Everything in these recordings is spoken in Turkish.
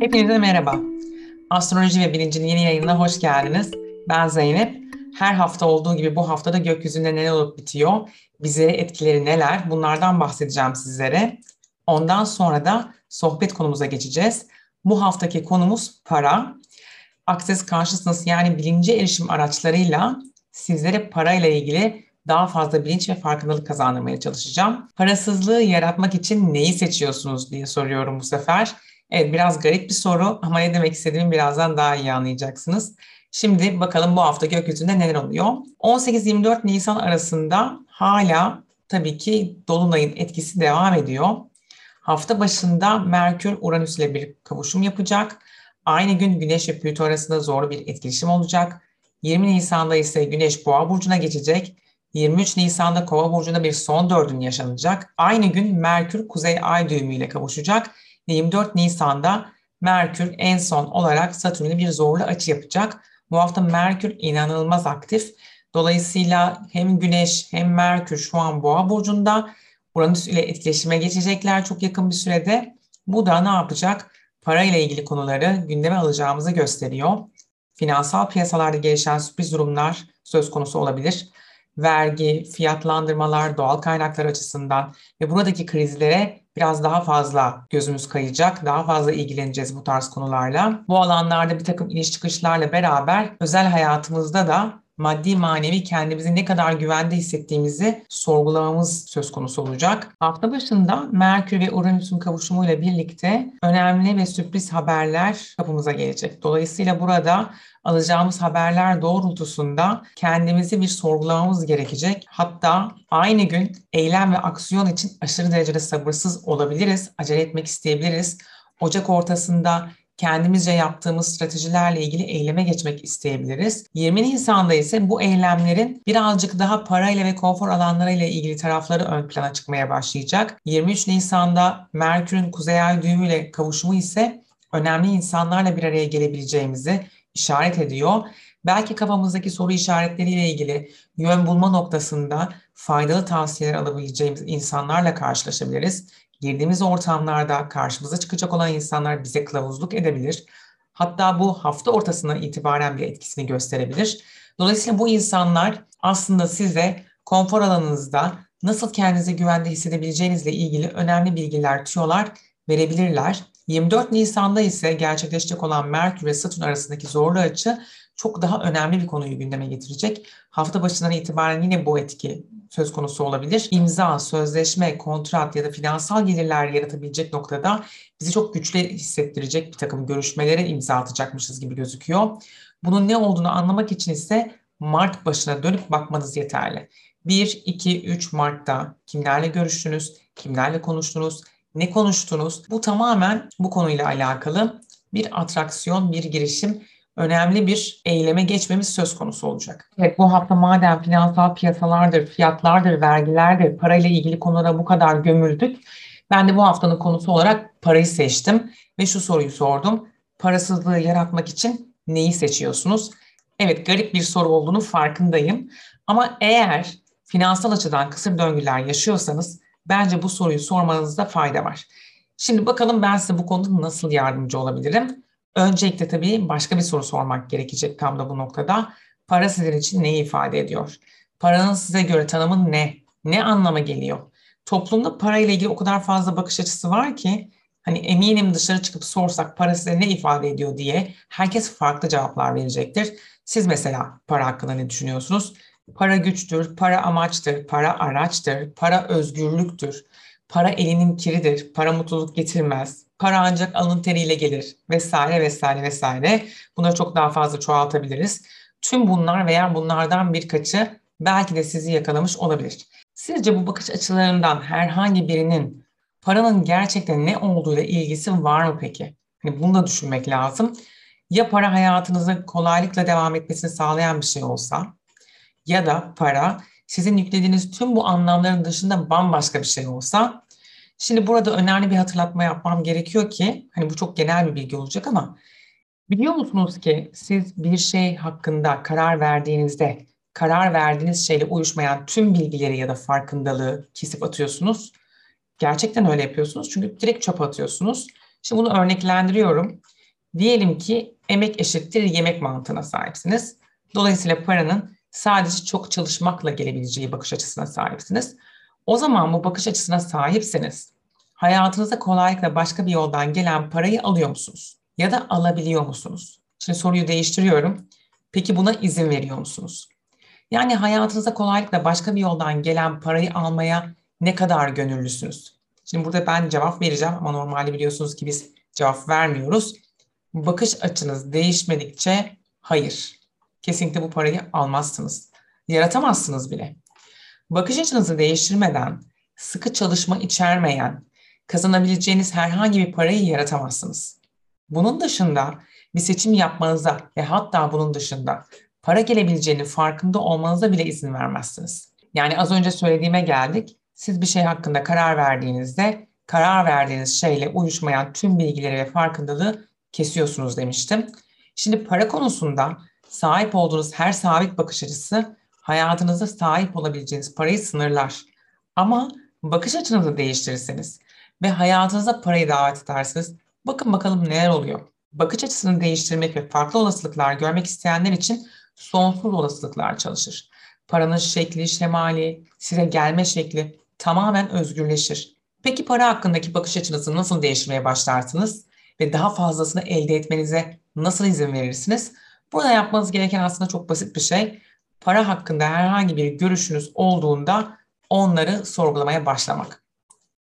Hepinize merhaba. Astroloji ve bilincin yeni yayınına hoş geldiniz. Ben Zeynep. Her hafta olduğu gibi bu haftada gökyüzünde neler olup bitiyor, bize etkileri neler bunlardan bahsedeceğim sizlere. Ondan sonra da sohbet konumuza geçeceğiz. Bu haftaki konumuz para. Access Consciousness yani bilince erişim araçlarıyla sizlere parayla ilgili daha fazla bilinç ve farkındalık kazandırmaya çalışacağım. Parasızlığı yaratmak için neyi seçiyorsunuz diye soruyorum bu sefer. Evet biraz garip bir soru ama ne demek istediğimi birazdan daha iyi anlayacaksınız. Şimdi bakalım bu hafta gökyüzünde neler oluyor. 18-24 Nisan arasında hala tabii ki Dolunay'ın etkisi devam ediyor. Hafta başında Merkür Uranüs ile bir kavuşum yapacak. Aynı gün Güneş ve Plüto arasında zor bir etkileşim olacak. 20 Nisan'da ise Güneş Boğa burcuna geçecek. 23 Nisan'da Kova burcunda bir son dördün yaşanacak. Aynı gün Merkür Kuzey Ay düğümüyle kavuşacak 24 Nisan'da Merkür en son olarak Satürn'e bir zorlu açı yapacak. Bu hafta Merkür inanılmaz aktif. Dolayısıyla hem Güneş hem Merkür şu an Boğa burcunda Uranüs ile etkileşime geçecekler çok yakın bir sürede. Bu da ne yapacak? Para ile ilgili konuları gündeme alacağımızı gösteriyor. Finansal piyasalarda gelişen sürpriz durumlar söz konusu olabilir. Vergi, fiyatlandırmalar, doğal kaynaklar açısından ve buradaki krizlere biraz daha fazla gözümüz kayacak, daha fazla ilgileneceğiz bu tarz konularla. Bu alanlarda bir takım iniş çıkışlarla beraber özel hayatımızda da maddi manevi kendimizi ne kadar güvende hissettiğimizi sorgulamamız söz konusu olacak. Hafta başında Merkür ve Uranüs'ün kavuşumuyla birlikte önemli ve sürpriz haberler kapımıza gelecek. Dolayısıyla burada alacağımız haberler doğrultusunda kendimizi bir sorgulamamız gerekecek. Hatta aynı gün eylem ve aksiyon için aşırı derecede sabırsız olabiliriz, acele etmek isteyebiliriz. Ocak ortasında kendimizce yaptığımız stratejilerle ilgili eyleme geçmek isteyebiliriz. 20 Nisan'da ise bu eylemlerin birazcık daha parayla ve konfor alanlarıyla ilgili tarafları ön plana çıkmaya başlayacak. 23 Nisan'da Merkür'ün Kuzey Ay düğümüyle kavuşumu ise önemli insanlarla bir araya gelebileceğimizi işaret ediyor. Belki kafamızdaki soru işaretleriyle ilgili yön bulma noktasında faydalı tavsiyeler alabileceğimiz insanlarla karşılaşabiliriz. Girdiğimiz ortamlarda karşımıza çıkacak olan insanlar bize kılavuzluk edebilir. Hatta bu hafta ortasından itibaren bir etkisini gösterebilir. Dolayısıyla bu insanlar aslında size konfor alanınızda nasıl kendinizi güvende hissedebileceğinizle ilgili önemli bilgiler, tüyolar verebilirler. 24 Nisan'da ise gerçekleşecek olan Merkür ve Satürn arasındaki zorlu açı çok daha önemli bir konuyu gündeme getirecek. Hafta başından itibaren yine bu etki söz konusu olabilir. İmza, sözleşme, kontrat ya da finansal gelirler yaratabilecek noktada bizi çok güçlü hissettirecek bir takım görüşmelere imza atacakmışız gibi gözüküyor. Bunun ne olduğunu anlamak için ise Mart başına dönüp bakmanız yeterli. 1, 2, 3 Mart'ta kimlerle görüştünüz, kimlerle konuştunuz, ne konuştunuz? Bu tamamen bu konuyla alakalı bir atraksiyon, bir girişim, önemli bir eyleme geçmemiz söz konusu olacak. Evet bu hafta madem finansal piyasalardır, fiyatlardır, vergilerdir, parayla ilgili konulara bu kadar gömüldük. Ben de bu haftanın konusu olarak parayı seçtim ve şu soruyu sordum. Parasızlığı yaratmak için neyi seçiyorsunuz? Evet garip bir soru olduğunu farkındayım. Ama eğer finansal açıdan kısır döngüler yaşıyorsanız Bence bu soruyu sormanızda fayda var. Şimdi bakalım ben size bu konuda nasıl yardımcı olabilirim? Öncelikle tabii başka bir soru sormak gerekecek tam da bu noktada. Para sizin için neyi ifade ediyor? Paranın size göre tanımı ne? Ne anlama geliyor? Toplumda parayla ilgili o kadar fazla bakış açısı var ki hani eminim dışarı çıkıp sorsak para size ne ifade ediyor diye herkes farklı cevaplar verecektir. Siz mesela para hakkında ne düşünüyorsunuz? Para güçtür, para amaçtır, para araçtır, para özgürlüktür, para elinin kiridir, para mutluluk getirmez, para ancak alın teriyle gelir vesaire vesaire vesaire. Bunları çok daha fazla çoğaltabiliriz. Tüm bunlar veya bunlardan birkaçı belki de sizi yakalamış olabilir. Sizce bu bakış açılarından herhangi birinin paranın gerçekten ne olduğuyla ilgisi var mı peki? Hani bunu da düşünmek lazım. Ya para hayatınızın kolaylıkla devam etmesini sağlayan bir şey olsa ya da para sizin yüklediğiniz tüm bu anlamların dışında bambaşka bir şey olsa şimdi burada önemli bir hatırlatma yapmam gerekiyor ki hani bu çok genel bir bilgi olacak ama biliyor musunuz ki siz bir şey hakkında karar verdiğinizde karar verdiğiniz şeyle uyuşmayan tüm bilgileri ya da farkındalığı kesip atıyorsunuz. Gerçekten öyle yapıyorsunuz çünkü direkt çöpe atıyorsunuz. Şimdi bunu örneklendiriyorum. Diyelim ki emek eşittir yemek mantığına sahipsiniz. Dolayısıyla paranın sadece çok çalışmakla gelebileceği bakış açısına sahipsiniz. O zaman bu bakış açısına sahipseniz hayatınıza kolaylıkla başka bir yoldan gelen parayı alıyor musunuz? Ya da alabiliyor musunuz? Şimdi soruyu değiştiriyorum. Peki buna izin veriyor musunuz? Yani hayatınıza kolaylıkla başka bir yoldan gelen parayı almaya ne kadar gönüllüsünüz? Şimdi burada ben cevap vereceğim ama normalde biliyorsunuz ki biz cevap vermiyoruz. Bakış açınız değişmedikçe hayır. Kesinlikle bu parayı almazsınız. Yaratamazsınız bile. Bakış açınızı değiştirmeden, sıkı çalışma içermeyen, kazanabileceğiniz herhangi bir parayı yaratamazsınız. Bunun dışında bir seçim yapmanıza ve hatta bunun dışında para gelebileceğini farkında olmanıza bile izin vermezsiniz. Yani az önce söylediğime geldik. Siz bir şey hakkında karar verdiğinizde karar verdiğiniz şeyle uyuşmayan tüm bilgileri ve farkındalığı kesiyorsunuz demiştim. Şimdi para konusunda sahip olduğunuz her sabit bakış açısı hayatınızda sahip olabileceğiniz parayı sınırlar. Ama bakış açınızı değiştirirseniz ve hayatınıza parayı davet ederseniz bakın bakalım neler oluyor. Bakış açısını değiştirmek ve farklı olasılıklar görmek isteyenler için sonsuz olasılıklar çalışır. Paranın şekli, şemali, size gelme şekli tamamen özgürleşir. Peki para hakkındaki bakış açınızı nasıl değiştirmeye başlarsınız ve daha fazlasını elde etmenize nasıl izin verirsiniz? Burada yapmanız gereken aslında çok basit bir şey. Para hakkında herhangi bir görüşünüz olduğunda onları sorgulamaya başlamak.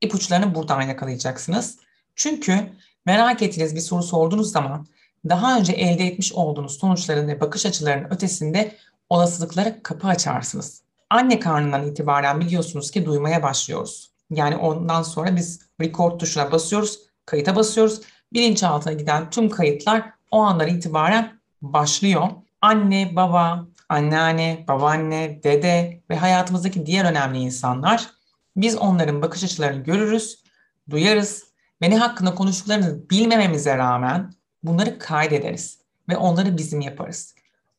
İpuçlarını buradan yakalayacaksınız. Çünkü merak ettiğiniz bir soru sorduğunuz zaman daha önce elde etmiş olduğunuz sonuçların ve bakış açılarının ötesinde olasılıklara kapı açarsınız. Anne karnından itibaren biliyorsunuz ki duymaya başlıyoruz. Yani ondan sonra biz record tuşuna basıyoruz, kayıta basıyoruz. Bilinçaltına giden tüm kayıtlar o andan itibaren başlıyor. Anne, baba, anneanne, babaanne, dede ve hayatımızdaki diğer önemli insanlar biz onların bakış açılarını görürüz, duyarız ve ne hakkında konuştuklarını bilmememize rağmen bunları kaydederiz ve onları bizim yaparız.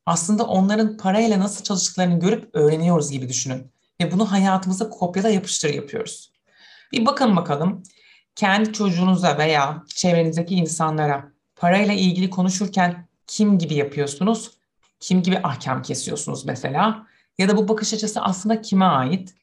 Aslında onların parayla nasıl çalıştıklarını görüp öğreniyoruz gibi düşünün ve bunu hayatımıza kopyala yapıştır yapıyoruz. Bir bakın bakalım kendi çocuğunuza veya çevrenizdeki insanlara parayla ilgili konuşurken kim gibi yapıyorsunuz? Kim gibi ahkam kesiyorsunuz mesela? Ya da bu bakış açısı aslında kime ait?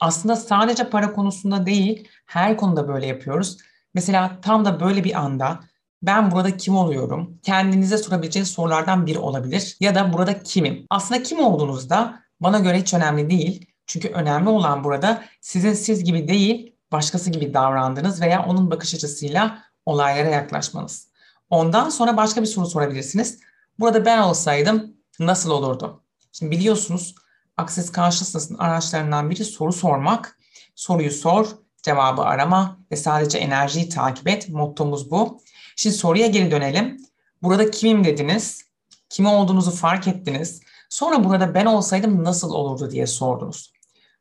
Aslında sadece para konusunda değil, her konuda böyle yapıyoruz. Mesela tam da böyle bir anda ben burada kim oluyorum? Kendinize sorabileceğiniz sorulardan biri olabilir. Ya da burada kimim? Aslında kim olduğunuzda bana göre hiç önemli değil. Çünkü önemli olan burada sizin siz gibi değil, başkası gibi davrandığınız veya onun bakış açısıyla olaylara yaklaşmanız. Ondan sonra başka bir soru sorabilirsiniz. Burada ben olsaydım nasıl olurdu? Şimdi biliyorsunuz Access Consciousness'ın araçlarından biri soru sormak. Soruyu sor, cevabı arama ve sadece enerjiyi takip et. Mottomuz bu. Şimdi soruya geri dönelim. Burada kimim dediniz? Kim olduğunuzu fark ettiniz. Sonra burada ben olsaydım nasıl olurdu diye sordunuz.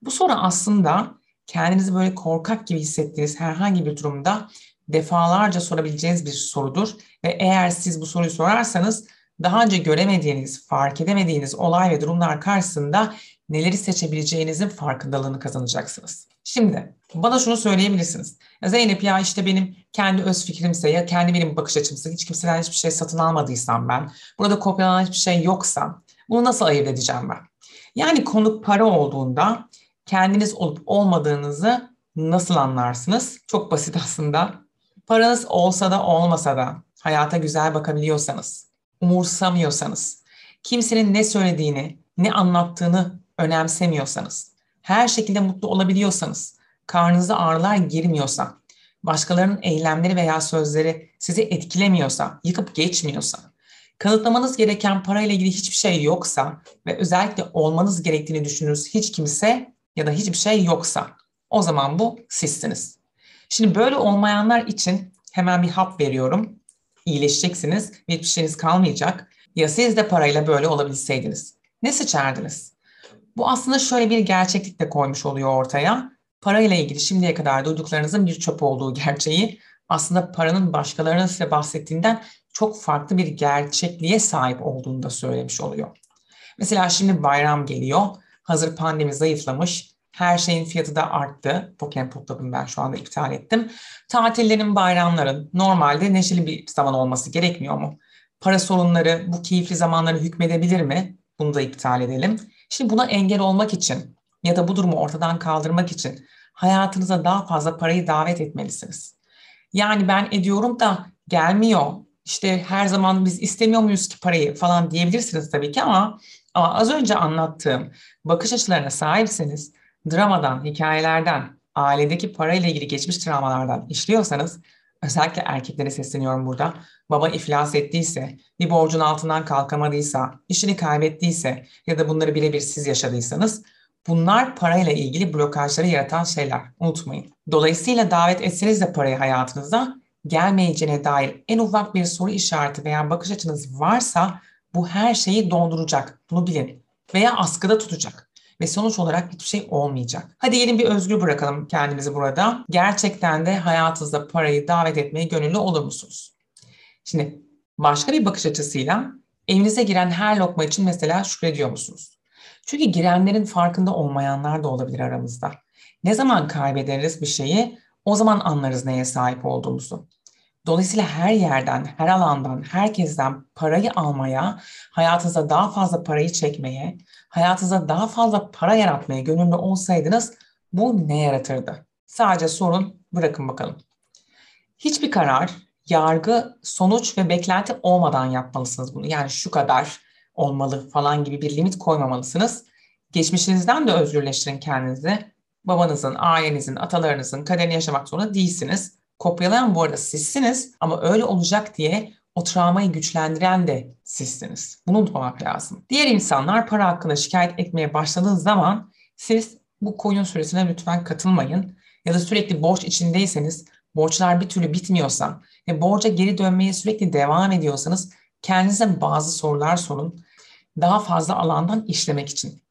Bu soru aslında kendinizi böyle korkak gibi hissettiğiniz herhangi bir durumda defalarca sorabileceğiniz bir sorudur. Ve eğer siz bu soruyu sorarsanız daha önce göremediğiniz, fark edemediğiniz olay ve durumlar karşısında neleri seçebileceğinizin farkındalığını kazanacaksınız. Şimdi bana şunu söyleyebilirsiniz. Zeynep ya işte benim kendi öz fikrimse ya kendi benim bakış açımsa hiç kimseden hiçbir şey satın almadıysam ben, burada kopyalanan hiçbir şey yoksa bunu nasıl ayırt edeceğim ben? Yani konu para olduğunda kendiniz olup olmadığınızı nasıl anlarsınız? Çok basit aslında. Paranız olsa da olmasa da hayata güzel bakabiliyorsanız, umursamıyorsanız, kimsenin ne söylediğini, ne anlattığını önemsemiyorsanız, her şekilde mutlu olabiliyorsanız, karnınıza ağrılar girmiyorsa, başkalarının eylemleri veya sözleri sizi etkilemiyorsa, yıkıp geçmiyorsa, kanıtlamanız gereken parayla ilgili hiçbir şey yoksa ve özellikle olmanız gerektiğini düşündüğünüz hiç kimse ya da hiçbir şey yoksa o zaman bu sizsiniz. Şimdi böyle olmayanlar için hemen bir hap veriyorum. İyileşeceksiniz ve hiçbir şeyiniz kalmayacak. Ya siz de parayla böyle olabilseydiniz. Ne seçerdiniz? Bu aslında şöyle bir gerçeklik de koymuş oluyor ortaya. Parayla ilgili şimdiye kadar duyduklarınızın bir çöp olduğu gerçeği aslında paranın başkalarının size bahsettiğinden çok farklı bir gerçekliğe sahip olduğunu da söylemiş oluyor. Mesela şimdi bayram geliyor. Hazır pandemi zayıflamış. Her şeyin fiyatı da arttı. Poken Pot'ladım ben şu anda iptal ettim. Tatillerin, bayramların normalde neşeli bir zaman olması gerekmiyor mu? Para sorunları bu keyifli zamanları hükmedebilir mi? Bunu da iptal edelim. Şimdi buna engel olmak için ya da bu durumu ortadan kaldırmak için hayatınıza daha fazla parayı davet etmelisiniz. Yani ben ediyorum da gelmiyor. İşte her zaman biz istemiyor muyuz ki parayı falan diyebilirsiniz tabii ki ama, ama az önce anlattığım bakış açılarına sahipseniz dramadan, hikayelerden, ailedeki parayla ilgili geçmiş travmalardan işliyorsanız özellikle erkeklere sesleniyorum burada. Baba iflas ettiyse, bir borcun altından kalkamadıysa, işini kaybettiyse ya da bunları birebir siz yaşadıysanız bunlar parayla ilgili blokajları yaratan şeyler. Unutmayın. Dolayısıyla davet etseniz de parayı hayatınızda gelmeyeceğine dair en ufak bir soru işareti veya bakış açınız varsa bu her şeyi donduracak. Bunu bilin. Veya askıda tutacak ve sonuç olarak hiçbir şey olmayacak. Hadi gelin bir özgür bırakalım kendimizi burada. Gerçekten de hayatınızda parayı davet etmeye gönüllü olur musunuz? Şimdi başka bir bakış açısıyla evinize giren her lokma için mesela şükrediyor musunuz? Çünkü girenlerin farkında olmayanlar da olabilir aramızda. Ne zaman kaybederiz bir şeyi o zaman anlarız neye sahip olduğumuzu. Dolayısıyla her yerden, her alandan, herkesten parayı almaya, hayatınıza daha fazla parayı çekmeye, hayatınıza daha fazla para yaratmaya gönüllü olsaydınız bu ne yaratırdı? Sadece sorun bırakın bakalım. Hiçbir karar, yargı, sonuç ve beklenti olmadan yapmalısınız bunu. Yani şu kadar olmalı falan gibi bir limit koymamalısınız. Geçmişinizden de özgürleştirin kendinizi. Babanızın, ailenizin, atalarınızın kaderini yaşamak zorunda değilsiniz. Kopyalayan bu arada sizsiniz ama öyle olacak diye o travmayı güçlendiren de sizsiniz. Bunu unutmamak lazım. Diğer insanlar para hakkında şikayet etmeye başladığınız zaman siz bu koyun süresine lütfen katılmayın. Ya da sürekli borç içindeyseniz, borçlar bir türlü bitmiyorsa ve borca geri dönmeye sürekli devam ediyorsanız kendinize bazı sorular sorun. Daha fazla alandan işlemek için.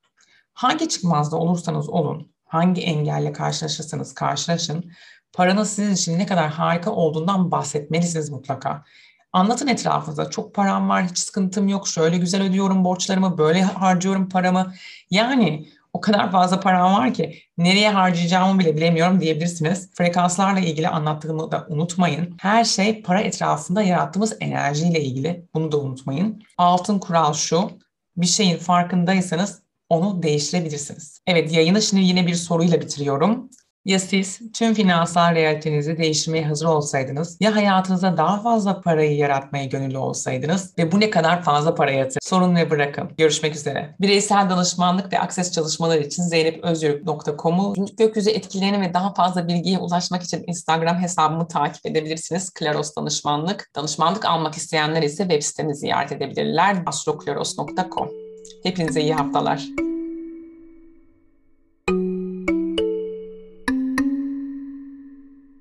Hangi çıkmazda olursanız olun, hangi engelle karşılaşırsanız karşılaşın, paranın sizin için ne kadar harika olduğundan bahsetmelisiniz mutlaka. Anlatın etrafınıza çok param var, hiç sıkıntım yok, şöyle güzel ödüyorum borçlarımı, böyle harcıyorum paramı. Yani o kadar fazla param var ki nereye harcayacağımı bile bilemiyorum diyebilirsiniz. Frekanslarla ilgili anlattığımı da unutmayın. Her şey para etrafında yarattığımız enerjiyle ilgili. Bunu da unutmayın. Altın kural şu. Bir şeyin farkındaysanız onu değiştirebilirsiniz. Evet yayını şimdi yine bir soruyla bitiriyorum. Ya siz tüm finansal realitenizi değiştirmeye hazır olsaydınız, ya hayatınızda daha fazla parayı yaratmaya gönüllü olsaydınız ve bu ne kadar fazla para yatır? Sorun ve bırakın. Görüşmek üzere. Bireysel danışmanlık ve akses çalışmaları için zeynepözyürük.com'u gökyüzü etkilerini ve daha fazla bilgiye ulaşmak için Instagram hesabımı takip edebilirsiniz. Klaros Danışmanlık. Danışmanlık almak isteyenler ise web sitemi ziyaret edebilirler. astrokleros.com Hepinize iyi haftalar.